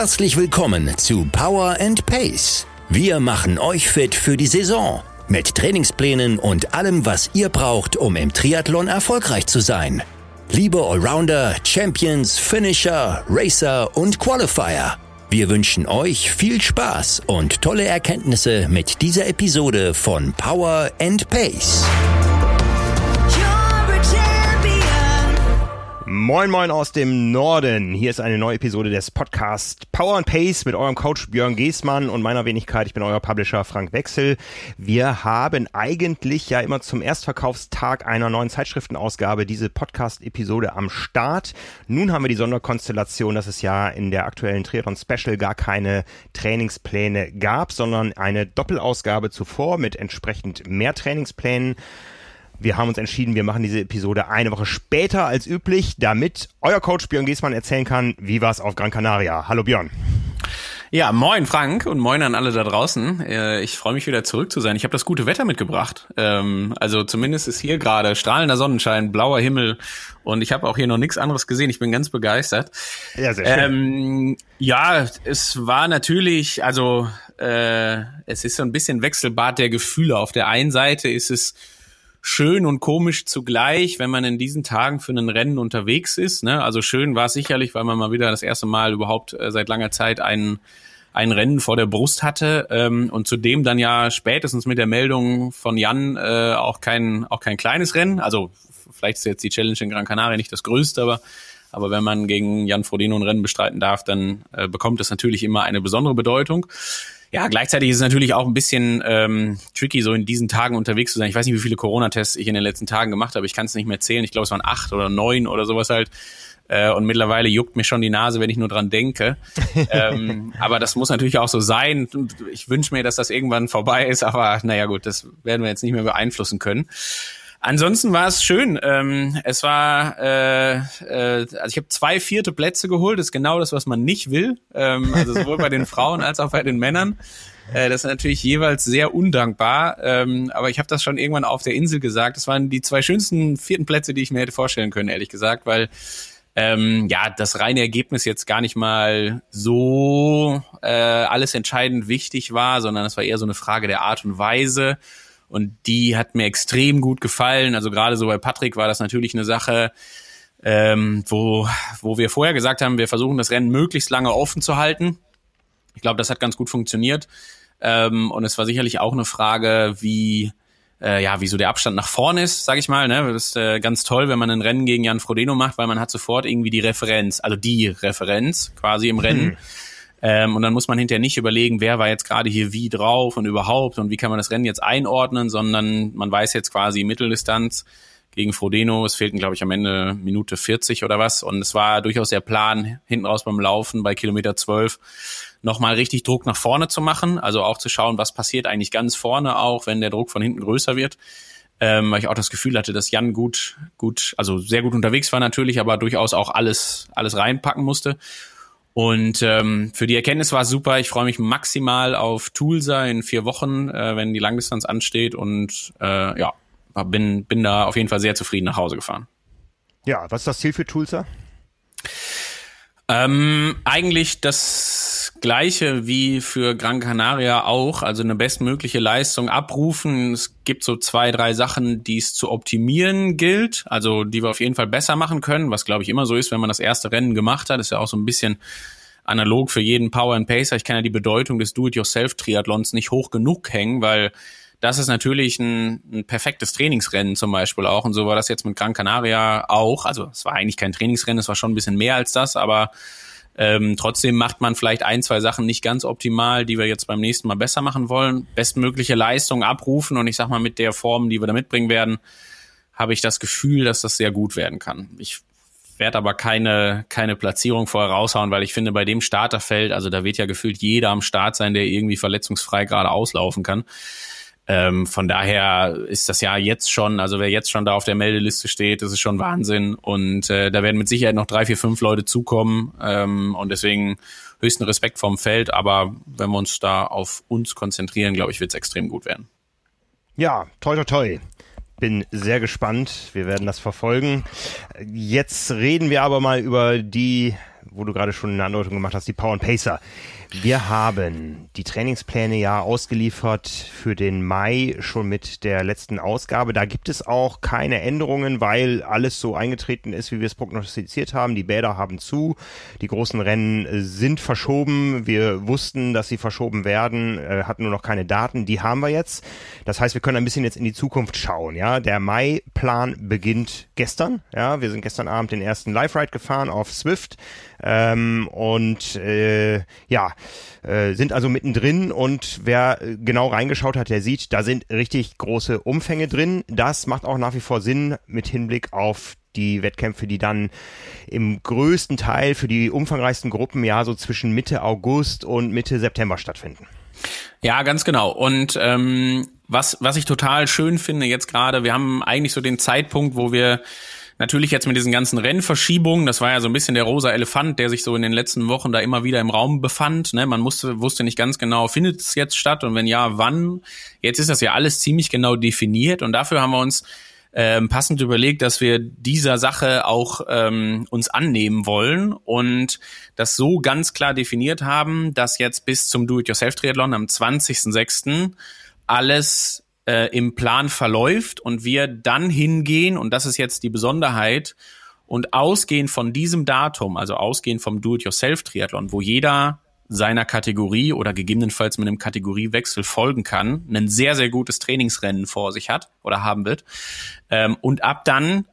Herzlich willkommen zu Power and Pace. Wir machen euch fit für die Saison. Mit Trainingsplänen und allem, was ihr braucht, um im Triathlon erfolgreich zu sein. Liebe Allrounder, Champions, Finisher, Racer und Qualifier. Wir wünschen euch viel Spaß und tolle Erkenntnisse mit dieser Episode von Power and Pace. Moin Moin aus dem Norden. Hier ist eine neue Episode des Podcasts Power and Pace mit eurem Coach Björn Geßmann und meiner Wenigkeit. Ich bin euer Publisher Frank Wechsel. Wir haben eigentlich ja immer zum Erstverkaufstag einer neuen Zeitschriftenausgabe diese Podcast-Episode am Start. Nun haben wir die Sonderkonstellation, dass es ja in der aktuellen Triathlon Special gar keine Trainingspläne gab, sondern eine Doppelausgabe zuvor mit entsprechend mehr Trainingsplänen. Wir haben uns entschieden, wir machen diese Episode eine Woche später als üblich, damit euer Coach Björn Giesmann erzählen kann, wie war es auf Gran Canaria. Hallo Björn. Ja, moin Frank und moin an alle da draußen. Äh, ich freue mich wieder zurück zu sein. Ich habe das gute Wetter mitgebracht. Ähm, also zumindest ist hier gerade strahlender Sonnenschein, blauer Himmel und ich habe auch hier noch nichts anderes gesehen. Ich bin ganz begeistert. Ja, sehr schön. Ähm, ja, es war natürlich, also äh, es ist so ein bisschen Wechselbad der Gefühle. Auf der einen Seite ist es schön und komisch zugleich, wenn man in diesen Tagen für ein Rennen unterwegs ist. Ne? Also schön war es sicherlich, weil man mal wieder das erste Mal überhaupt äh, seit langer Zeit ein, ein Rennen vor der Brust hatte ähm, und zudem dann ja spätestens mit der Meldung von Jan äh, auch kein auch kein kleines Rennen. Also vielleicht ist jetzt die Challenge in Gran Canaria nicht das größte, aber aber wenn man gegen Jan Frodeno ein Rennen bestreiten darf, dann äh, bekommt das natürlich immer eine besondere Bedeutung. Ja, gleichzeitig ist es natürlich auch ein bisschen ähm, tricky, so in diesen Tagen unterwegs zu sein. Ich weiß nicht, wie viele Corona-Tests ich in den letzten Tagen gemacht habe. Ich kann es nicht mehr zählen. Ich glaube, es waren acht oder neun oder sowas halt. Äh, und mittlerweile juckt mir schon die Nase, wenn ich nur dran denke. ähm, aber das muss natürlich auch so sein. Ich wünsche mir, dass das irgendwann vorbei ist. Aber naja gut, das werden wir jetzt nicht mehr beeinflussen können. Ansonsten war es schön. Ähm, es war, äh, äh, also ich habe zwei vierte Plätze geholt. Das ist genau das, was man nicht will. Ähm, also sowohl bei den Frauen als auch bei den Männern. Äh, das ist natürlich jeweils sehr undankbar. Ähm, aber ich habe das schon irgendwann auf der Insel gesagt. Das waren die zwei schönsten vierten Plätze, die ich mir hätte vorstellen können, ehrlich gesagt, weil ähm, ja, das reine Ergebnis jetzt gar nicht mal so äh, alles entscheidend wichtig war, sondern es war eher so eine Frage der Art und Weise. Und die hat mir extrem gut gefallen. Also gerade so bei Patrick war das natürlich eine Sache, ähm, wo, wo wir vorher gesagt haben, wir versuchen das Rennen möglichst lange offen zu halten. Ich glaube, das hat ganz gut funktioniert. Ähm, und es war sicherlich auch eine Frage, wie äh, ja, wie so der Abstand nach vorne ist, sage ich mal. Ne? Das ist äh, ganz toll, wenn man ein Rennen gegen Jan Frodeno macht, weil man hat sofort irgendwie die Referenz, also die Referenz quasi im Rennen. Mhm. Ähm, und dann muss man hinterher nicht überlegen, wer war jetzt gerade hier wie drauf und überhaupt und wie kann man das Rennen jetzt einordnen, sondern man weiß jetzt quasi Mitteldistanz gegen Frodeno. Es fehlten, glaube ich, am Ende Minute 40 oder was. Und es war durchaus der Plan, hinten raus beim Laufen bei Kilometer 12 nochmal richtig Druck nach vorne zu machen. Also auch zu schauen, was passiert eigentlich ganz vorne auch, wenn der Druck von hinten größer wird. Ähm, weil ich auch das Gefühl hatte, dass Jan gut, gut, also sehr gut unterwegs war natürlich, aber durchaus auch alles, alles reinpacken musste. Und ähm, für die Erkenntnis war es super. Ich freue mich maximal auf Toolsa in vier Wochen, äh, wenn die Langdistanz ansteht. Und äh, ja, bin, bin da auf jeden Fall sehr zufrieden nach Hause gefahren. Ja, was ist das Ziel für Toolsa? Ähm, eigentlich das gleiche wie für Gran Canaria auch, also eine bestmögliche Leistung abrufen. Es gibt so zwei, drei Sachen, die es zu optimieren gilt, also die wir auf jeden Fall besser machen können, was glaube ich immer so ist, wenn man das erste Rennen gemacht hat, ist ja auch so ein bisschen analog für jeden Power and Pacer. Ich kann ja die Bedeutung des Do-it-yourself-Triathlons nicht hoch genug hängen, weil das ist natürlich ein, ein perfektes Trainingsrennen zum Beispiel auch. Und so war das jetzt mit Gran Canaria auch. Also es war eigentlich kein Trainingsrennen, es war schon ein bisschen mehr als das, aber ähm, trotzdem macht man vielleicht ein, zwei Sachen nicht ganz optimal, die wir jetzt beim nächsten Mal besser machen wollen. Bestmögliche Leistung abrufen und ich sag mal mit der Form, die wir da mitbringen werden, habe ich das Gefühl, dass das sehr gut werden kann. Ich werde aber keine, keine Platzierung vorher raushauen, weil ich finde, bei dem Starterfeld, also da wird ja gefühlt jeder am Start sein, der irgendwie verletzungsfrei gerade auslaufen kann. Ähm, von daher ist das ja jetzt schon, also wer jetzt schon da auf der Meldeliste steht, das ist schon Wahnsinn. Und äh, da werden mit Sicherheit noch drei, vier, fünf Leute zukommen. Ähm, und deswegen höchsten Respekt vom Feld. Aber wenn wir uns da auf uns konzentrieren, glaube ich, wird es extrem gut werden. Ja, toi, toi, toi bin sehr gespannt. Wir werden das verfolgen. Jetzt reden wir aber mal über die wo du gerade schon eine Andeutung gemacht hast, die Power and Pacer. Wir haben die Trainingspläne ja ausgeliefert für den Mai schon mit der letzten Ausgabe. Da gibt es auch keine Änderungen, weil alles so eingetreten ist, wie wir es prognostiziert haben. Die Bäder haben zu, die großen Rennen sind verschoben. Wir wussten, dass sie verschoben werden, äh, hatten nur noch keine Daten. Die haben wir jetzt. Das heißt, wir können ein bisschen jetzt in die Zukunft schauen. Ja, der Mai-Plan beginnt gestern. Ja, wir sind gestern Abend den ersten Live-Ride gefahren auf Swift ähm, und äh, ja, äh, sind also mittendrin und wer genau reingeschaut hat, der sieht, da sind richtig große Umfänge drin. Das macht auch nach wie vor Sinn mit Hinblick auf die Wettkämpfe, die dann im größten Teil für die umfangreichsten Gruppen ja so zwischen Mitte August und Mitte September stattfinden. Ja, ganz genau. Und ähm, was, was ich total schön finde jetzt gerade, wir haben eigentlich so den Zeitpunkt, wo wir Natürlich jetzt mit diesen ganzen Rennverschiebungen, das war ja so ein bisschen der rosa Elefant, der sich so in den letzten Wochen da immer wieder im Raum befand. Ne? Man musste, wusste nicht ganz genau, findet es jetzt statt und wenn ja, wann. Jetzt ist das ja alles ziemlich genau definiert und dafür haben wir uns ähm, passend überlegt, dass wir dieser Sache auch ähm, uns annehmen wollen und das so ganz klar definiert haben, dass jetzt bis zum Do-it-yourself-Triathlon am 20.06. alles äh, im Plan verläuft und wir dann hingehen, und das ist jetzt die Besonderheit, und ausgehend von diesem Datum, also ausgehend vom Do-it-yourself-Triathlon, wo jeder seiner Kategorie oder gegebenenfalls mit einem Kategoriewechsel folgen kann, ein sehr, sehr gutes Trainingsrennen vor sich hat oder haben wird. Ähm, und ab dann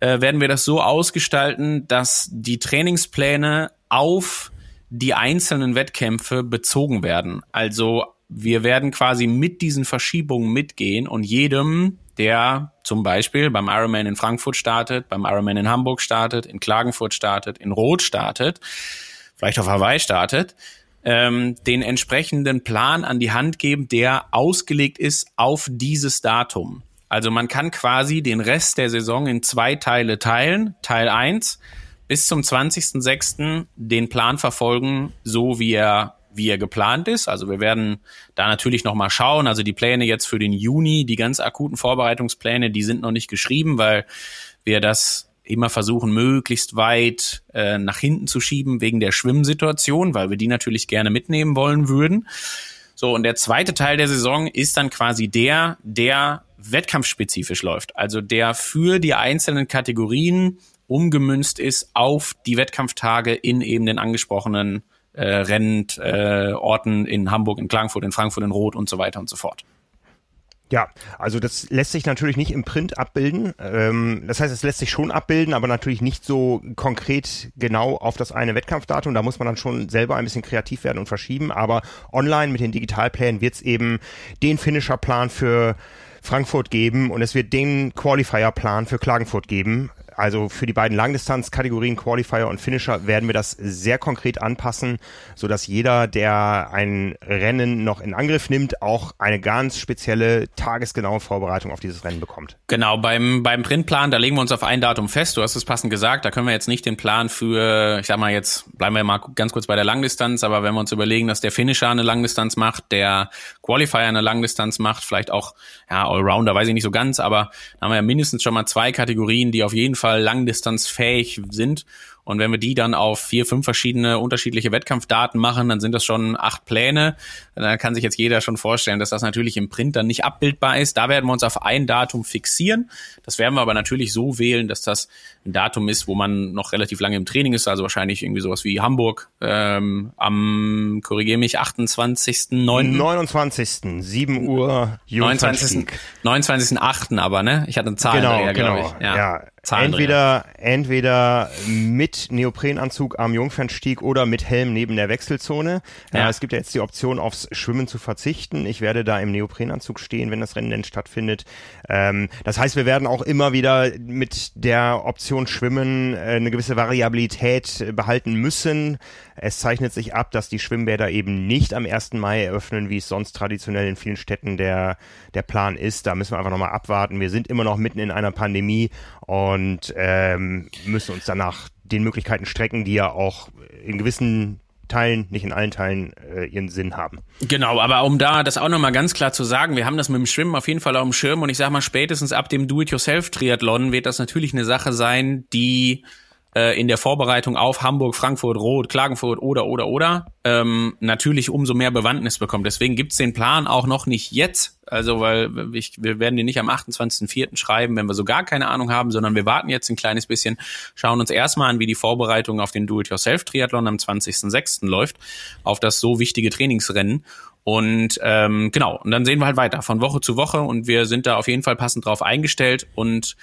äh, werden wir das so ausgestalten, dass die Trainingspläne auf die einzelnen Wettkämpfe bezogen werden. Also wir werden quasi mit diesen Verschiebungen mitgehen und jedem, der zum Beispiel beim Ironman in Frankfurt startet, beim Ironman in Hamburg startet, in Klagenfurt startet, in Rot startet, vielleicht auf Hawaii startet, ähm, den entsprechenden Plan an die Hand geben, der ausgelegt ist auf dieses Datum. Also man kann quasi den Rest der Saison in zwei Teile teilen. Teil eins bis zum 20.06. den Plan verfolgen, so wie er wie er geplant ist. Also wir werden da natürlich noch mal schauen. Also die Pläne jetzt für den Juni, die ganz akuten Vorbereitungspläne, die sind noch nicht geschrieben, weil wir das immer versuchen, möglichst weit äh, nach hinten zu schieben wegen der Schwimmsituation, weil wir die natürlich gerne mitnehmen wollen würden. So, und der zweite Teil der Saison ist dann quasi der, der wettkampfspezifisch läuft. Also der für die einzelnen Kategorien umgemünzt ist auf die Wettkampftage in eben den angesprochenen äh, Rennorten äh, in Hamburg, in Klagenfurt, in Frankfurt, in Rot und so weiter und so fort. Ja, also das lässt sich natürlich nicht im Print abbilden. Ähm, das heißt, es lässt sich schon abbilden, aber natürlich nicht so konkret genau auf das eine Wettkampfdatum. Da muss man dann schon selber ein bisschen kreativ werden und verschieben. Aber online mit den Digitalplänen wird es eben den Finisher-Plan für Frankfurt geben und es wird den Qualifier-Plan für Klagenfurt geben also für die beiden Langdistanzkategorien Qualifier und Finisher werden wir das sehr konkret anpassen, so dass jeder, der ein Rennen noch in Angriff nimmt, auch eine ganz spezielle tagesgenaue Vorbereitung auf dieses Rennen bekommt. Genau, beim, beim Printplan, da legen wir uns auf ein Datum fest. Du hast es passend gesagt, da können wir jetzt nicht den Plan für, ich sag mal jetzt, bleiben wir mal ganz kurz bei der Langdistanz, aber wenn wir uns überlegen, dass der Finisher eine Langdistanz macht, der Qualifier eine Langdistanz macht, vielleicht auch, ja, Allrounder weiß ich nicht so ganz, aber da haben wir ja mindestens schon mal zwei Kategorien, die auf jeden Fall langdistanzfähig sind. Und wenn wir die dann auf vier, fünf verschiedene unterschiedliche Wettkampfdaten machen, dann sind das schon acht Pläne. Dann kann sich jetzt jeder schon vorstellen, dass das natürlich im Print dann nicht abbildbar ist. Da werden wir uns auf ein Datum fixieren. Das werden wir aber natürlich so wählen, dass das ein Datum ist, wo man noch relativ lange im Training ist. Also wahrscheinlich irgendwie sowas wie Hamburg ähm, am, korrigiere mich, 28.9. 29. 7 Uhr. 29. 29.8. aber, ne? Ich hatte eine Zahl genau, genau. Ja. ja. Entweder, entweder mit Neoprenanzug am Jungfernstieg oder mit Helm neben der Wechselzone. Ja. Äh, es gibt ja jetzt die Option, aufs Schwimmen zu verzichten. Ich werde da im Neoprenanzug stehen, wenn das Rennen denn stattfindet. Ähm, das heißt, wir werden auch immer wieder mit der Option Schwimmen äh, eine gewisse Variabilität behalten müssen. Es zeichnet sich ab, dass die Schwimmbäder eben nicht am 1. Mai eröffnen, wie es sonst traditionell in vielen Städten der, der Plan ist. Da müssen wir einfach nochmal abwarten. Wir sind immer noch mitten in einer Pandemie und ähm, müssen uns danach den Möglichkeiten strecken, die ja auch in gewissen Teilen, nicht in allen Teilen äh, ihren Sinn haben. Genau, aber um da das auch nochmal ganz klar zu sagen, wir haben das mit dem Schwimmen auf jeden Fall auf dem Schirm und ich sag mal, spätestens ab dem Do-it-yourself-Triathlon wird das natürlich eine Sache sein, die äh, in der Vorbereitung auf Hamburg, Frankfurt, Rot, Klagenfurt oder oder oder ähm, natürlich umso mehr Bewandtnis bekommt. Deswegen gibt's den Plan auch noch nicht jetzt, also weil ich, wir werden den nicht am 28.04. schreiben, wenn wir so gar keine Ahnung haben, sondern wir warten jetzt ein kleines bisschen, schauen uns erstmal an, wie die Vorbereitung auf den Do-it-yourself-Triathlon am 20.06. läuft, auf das so wichtige Trainingsrennen. Und ähm, genau, und dann sehen wir halt weiter von Woche zu Woche und wir sind da auf jeden Fall passend drauf eingestellt und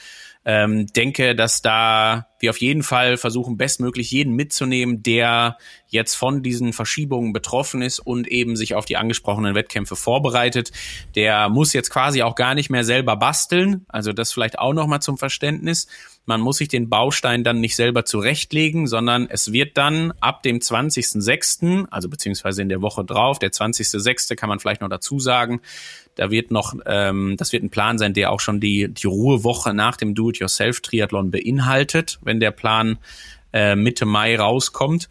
ähm, denke, dass da wir auf jeden Fall versuchen, bestmöglich jeden mitzunehmen, der jetzt von diesen Verschiebungen betroffen ist und eben sich auf die angesprochenen Wettkämpfe vorbereitet. Der muss jetzt quasi auch gar nicht mehr selber basteln. Also das vielleicht auch nochmal zum Verständnis. Man muss sich den Baustein dann nicht selber zurechtlegen, sondern es wird dann ab dem 20.06., also beziehungsweise in der Woche drauf, der 20.06. kann man vielleicht noch dazu sagen, da wird noch, ähm, das wird ein Plan sein, der auch schon die, die Ruhewoche nach dem Do-it-yourself-Triathlon beinhaltet, wenn der Plan äh, Mitte Mai rauskommt.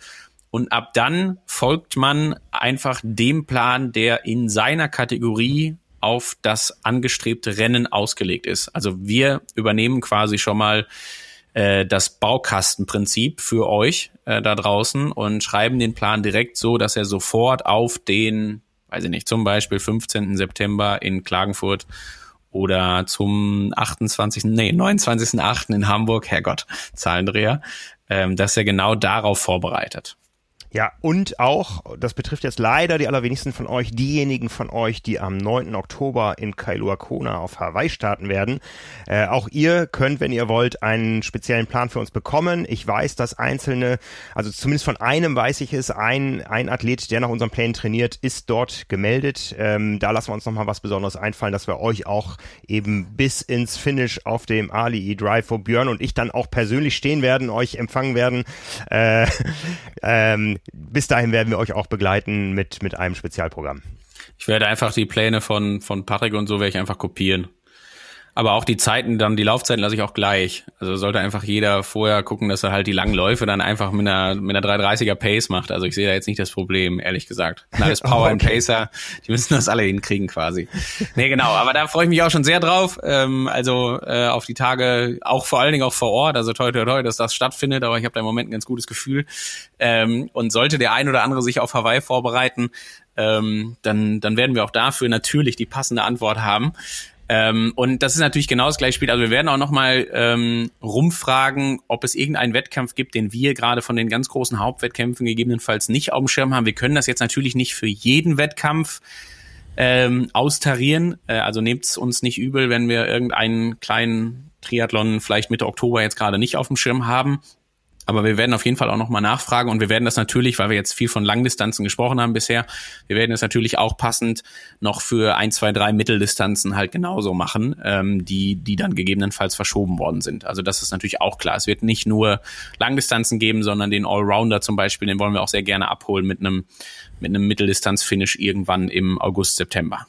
Und ab dann folgt man einfach dem Plan, der in seiner Kategorie auf das angestrebte Rennen ausgelegt ist. Also wir übernehmen quasi schon mal äh, das Baukastenprinzip für euch äh, da draußen und schreiben den Plan direkt so, dass er sofort auf den weiß ich nicht, zum Beispiel 15. September in Klagenfurt oder zum 28., nee, 29.8. in Hamburg, Herrgott, Zahlendreher, ähm, dass er genau darauf vorbereitet. Ja, und auch, das betrifft jetzt leider die allerwenigsten von euch, diejenigen von euch, die am 9. Oktober in Kailua Kona auf Hawaii starten werden. Äh, auch ihr könnt, wenn ihr wollt, einen speziellen Plan für uns bekommen. Ich weiß, dass einzelne, also zumindest von einem weiß ich es, ein, ein Athlet, der nach unserem Plan trainiert, ist dort gemeldet. Ähm, da lassen wir uns nochmal was Besonderes einfallen, dass wir euch auch eben bis ins Finish auf dem Ali Drive, wo Björn und ich dann auch persönlich stehen werden, euch empfangen werden. Äh, ähm, bis dahin werden wir euch auch begleiten mit, mit einem Spezialprogramm. Ich werde einfach die Pläne von, von Patrick und so werde ich einfach kopieren. Aber auch die Zeiten, dann die Laufzeiten lasse ich auch gleich. Also sollte einfach jeder vorher gucken, dass er halt die langen Läufe dann einfach mit einer, mit einer 330er Pace macht. Also ich sehe da jetzt nicht das Problem, ehrlich gesagt. Alles Power okay. and Pacer, die müssen das alle hinkriegen quasi. Nee, genau. Aber da freue ich mich auch schon sehr drauf. Ähm, also äh, auf die Tage, auch vor allen Dingen auch vor Ort. Also toi toi toi, dass das stattfindet. Aber ich habe da im Moment ein ganz gutes Gefühl. Ähm, und sollte der ein oder andere sich auf Hawaii vorbereiten, ähm, dann, dann werden wir auch dafür natürlich die passende Antwort haben. Ähm, und das ist natürlich genau das gleiche Spiel. Also wir werden auch nochmal ähm, rumfragen, ob es irgendeinen Wettkampf gibt, den wir gerade von den ganz großen Hauptwettkämpfen gegebenenfalls nicht auf dem Schirm haben. Wir können das jetzt natürlich nicht für jeden Wettkampf ähm, austarieren. Äh, also nehmt es uns nicht übel, wenn wir irgendeinen kleinen Triathlon vielleicht Mitte Oktober jetzt gerade nicht auf dem Schirm haben. Aber wir werden auf jeden Fall auch nochmal nachfragen und wir werden das natürlich, weil wir jetzt viel von Langdistanzen gesprochen haben bisher, wir werden es natürlich auch passend noch für ein, zwei, drei Mitteldistanzen halt genauso machen, ähm, die, die dann gegebenenfalls verschoben worden sind. Also das ist natürlich auch klar. Es wird nicht nur Langdistanzen geben, sondern den Allrounder zum Beispiel, den wollen wir auch sehr gerne abholen mit einem, mit einem Mitteldistanz-Finish irgendwann im August, September.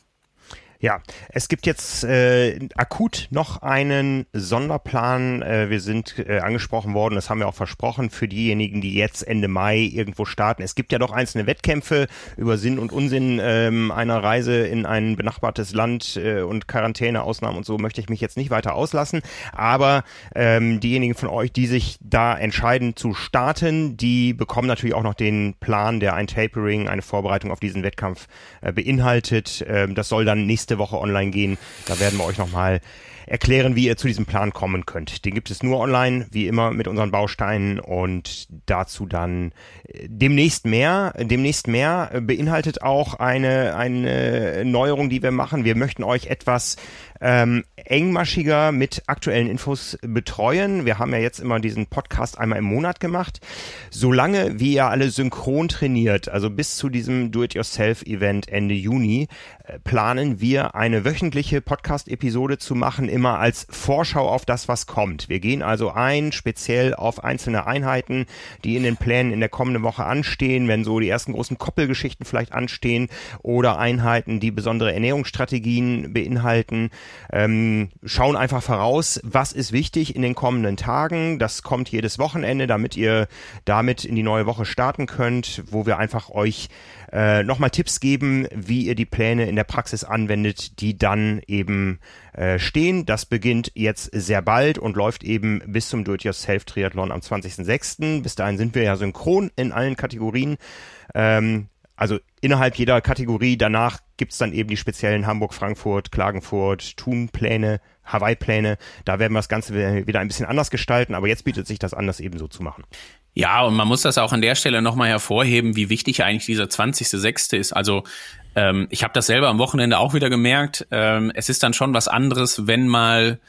Ja, es gibt jetzt äh, akut noch einen Sonderplan. Äh, wir sind äh, angesprochen worden, das haben wir auch versprochen, für diejenigen, die jetzt Ende Mai irgendwo starten. Es gibt ja doch einzelne Wettkämpfe über Sinn und Unsinn ähm, einer Reise in ein benachbartes Land äh, und Quarantäneausnahmen und so möchte ich mich jetzt nicht weiter auslassen. Aber ähm, diejenigen von euch, die sich da entscheiden zu starten, die bekommen natürlich auch noch den Plan, der ein Tapering, eine Vorbereitung auf diesen Wettkampf äh, beinhaltet. Ähm, das soll dann nächste nächste Woche online gehen. Da werden wir euch nochmal erklären, wie ihr zu diesem Plan kommen könnt. Den gibt es nur online, wie immer mit unseren Bausteinen und dazu dann äh, demnächst mehr. Demnächst mehr beinhaltet auch eine, eine Neuerung, die wir machen. Wir möchten euch etwas ähm, engmaschiger mit aktuellen Infos betreuen. Wir haben ja jetzt immer diesen Podcast einmal im Monat gemacht. Solange wie ihr alle synchron trainiert, also bis zu diesem Do-it-yourself-Event Ende Juni, äh, planen wir eine wöchentliche Podcast-Episode zu machen, immer als Vorschau auf das, was kommt. Wir gehen also ein, speziell auf einzelne Einheiten, die in den Plänen in der kommenden Woche anstehen, wenn so die ersten großen Koppelgeschichten vielleicht anstehen oder Einheiten, die besondere Ernährungsstrategien beinhalten ähm, schauen einfach voraus, was ist wichtig in den kommenden Tagen. Das kommt jedes Wochenende, damit ihr damit in die neue Woche starten könnt, wo wir einfach euch äh, nochmal Tipps geben, wie ihr die Pläne in der Praxis anwendet, die dann eben äh, stehen. Das beginnt jetzt sehr bald und läuft eben bis zum Do-it-yourself-Triathlon am 20.06. Bis dahin sind wir ja synchron in allen Kategorien. Ähm, also innerhalb jeder Kategorie. Danach gibt's dann eben die speziellen Hamburg, Frankfurt, Klagenfurt, Thun-Pläne, Hawaii-Pläne. Da werden wir das Ganze wieder ein bisschen anders gestalten, aber jetzt bietet sich das an, das eben so zu machen. Ja, und man muss das auch an der Stelle nochmal hervorheben, wie wichtig eigentlich dieser 20.06. ist. Also ähm, ich habe das selber am Wochenende auch wieder gemerkt. Ähm, es ist dann schon was anderes, wenn mal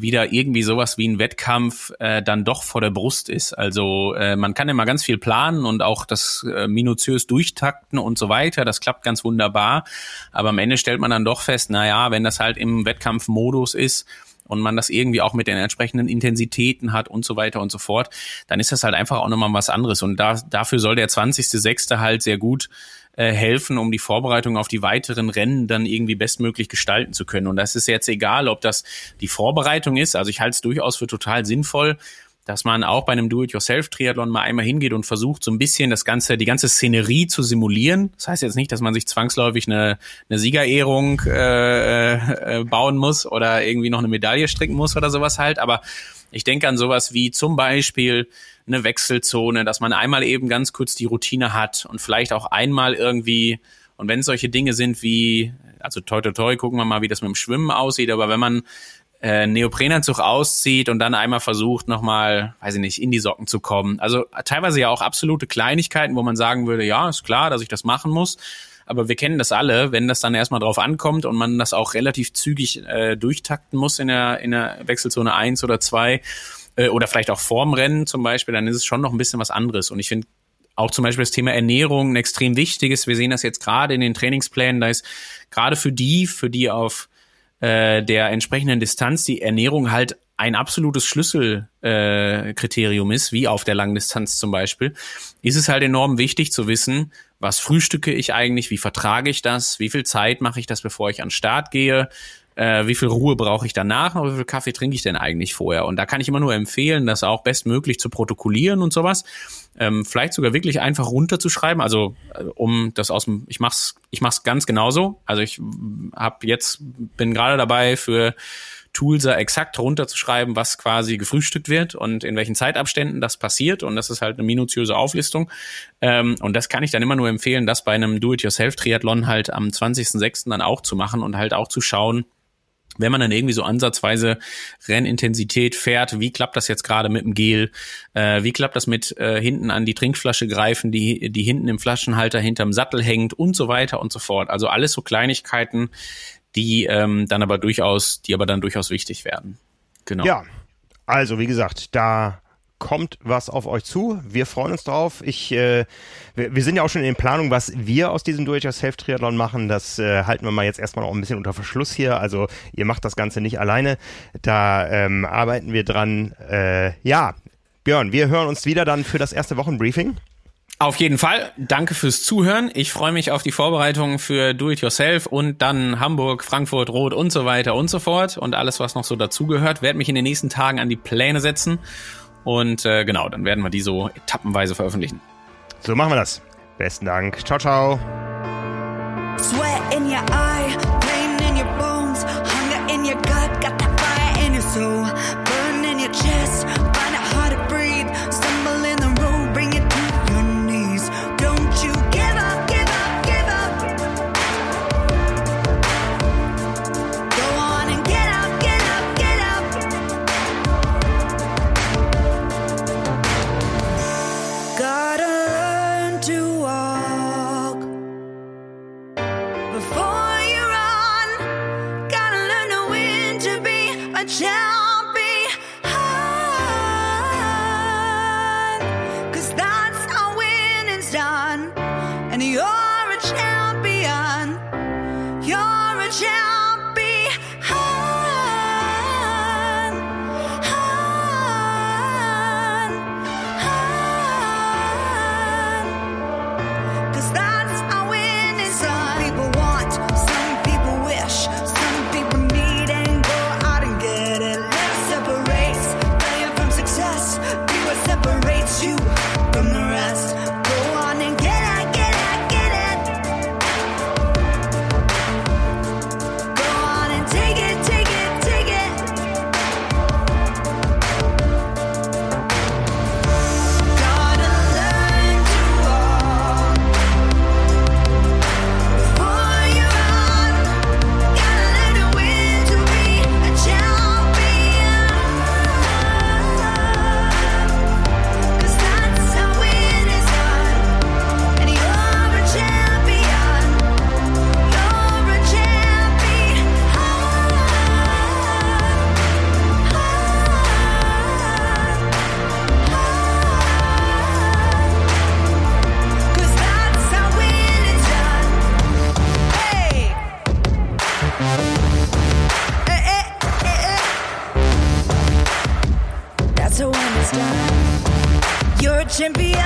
wieder irgendwie sowas wie ein Wettkampf äh, dann doch vor der Brust ist. Also äh, man kann immer ganz viel planen und auch das äh, minutiös durchtakten und so weiter. Das klappt ganz wunderbar. Aber am Ende stellt man dann doch fest, na ja, wenn das halt im Wettkampfmodus ist, und man das irgendwie auch mit den entsprechenden Intensitäten hat und so weiter und so fort, dann ist das halt einfach auch nochmal was anderes. Und da, dafür soll der 20.06. halt sehr gut äh, helfen, um die Vorbereitung auf die weiteren Rennen dann irgendwie bestmöglich gestalten zu können. Und das ist jetzt egal, ob das die Vorbereitung ist. Also ich halte es durchaus für total sinnvoll, dass man auch bei einem Do-it-yourself-Triathlon mal einmal hingeht und versucht, so ein bisschen das ganze, die ganze Szenerie zu simulieren. Das heißt jetzt nicht, dass man sich zwangsläufig eine, eine Siegerehrung äh, äh, bauen muss oder irgendwie noch eine Medaille stricken muss oder sowas halt. Aber ich denke an sowas wie zum Beispiel eine Wechselzone, dass man einmal eben ganz kurz die Routine hat und vielleicht auch einmal irgendwie, und wenn es solche Dinge sind wie, also toi toi toi, gucken wir mal, wie das mit dem Schwimmen aussieht, aber wenn man äh, Neoprenanzug auszieht und dann einmal versucht, nochmal, weiß ich nicht, in die Socken zu kommen. Also teilweise ja auch absolute Kleinigkeiten, wo man sagen würde, ja, ist klar, dass ich das machen muss. Aber wir kennen das alle, wenn das dann erstmal drauf ankommt und man das auch relativ zügig äh, durchtakten muss in der, in der Wechselzone eins oder zwei äh, oder vielleicht auch vorm Rennen zum Beispiel, dann ist es schon noch ein bisschen was anderes. Und ich finde auch zum Beispiel das Thema Ernährung ein extrem wichtiges. Wir sehen das jetzt gerade in den Trainingsplänen. Da ist gerade für die, für die auf äh, der entsprechenden Distanz die Ernährung halt ein absolutes Schlüsselkriterium äh, ist, wie auf der Langdistanz zum Beispiel, ist es halt enorm wichtig zu wissen, was frühstücke ich eigentlich, wie vertrage ich das, wie viel Zeit mache ich das, bevor ich an Start gehe, äh, wie viel Ruhe brauche ich danach und wie viel Kaffee trinke ich denn eigentlich vorher. Und da kann ich immer nur empfehlen, das auch bestmöglich zu protokollieren und sowas. Ähm, vielleicht sogar wirklich einfach runterzuschreiben. Also äh, um das aus dem, ich mach's, ich mach's ganz genauso. Also ich habe jetzt, bin gerade dabei für Toolser exakt runterzuschreiben, was quasi gefrühstückt wird und in welchen Zeitabständen das passiert. Und das ist halt eine minutiöse Auflistung. Ähm, und das kann ich dann immer nur empfehlen, das bei einem Do-it-yourself-Triathlon halt am 20.06. dann auch zu machen und halt auch zu schauen, wenn man dann irgendwie so ansatzweise Rennintensität fährt, wie klappt das jetzt gerade mit dem Gel? Äh, wie klappt das mit äh, hinten an die Trinkflasche greifen, die, die hinten im Flaschenhalter hinterm Sattel hängt und so weiter und so fort. Also alles so Kleinigkeiten, die ähm, dann aber durchaus, die aber dann durchaus wichtig werden. Genau. Ja, also wie gesagt, da kommt was auf euch zu. Wir freuen uns drauf. Ich, äh, wir, wir sind ja auch schon in Planung, was wir aus diesem Do-it-yourself-Triathlon machen. Das äh, halten wir mal jetzt erstmal noch ein bisschen unter Verschluss hier. Also ihr macht das Ganze nicht alleine. Da ähm, arbeiten wir dran. Äh, ja, Björn, wir hören uns wieder dann für das erste Wochenbriefing. Auf jeden Fall. Danke fürs Zuhören. Ich freue mich auf die Vorbereitungen für Do It Yourself und dann Hamburg, Frankfurt, Rot und so weiter und so fort und alles, was noch so dazugehört. Werde mich in den nächsten Tagen an die Pläne setzen und äh, genau, dann werden wir die so etappenweise veröffentlichen. So machen wir das. Besten Dank. Ciao, ciao. Sweat You're a champion.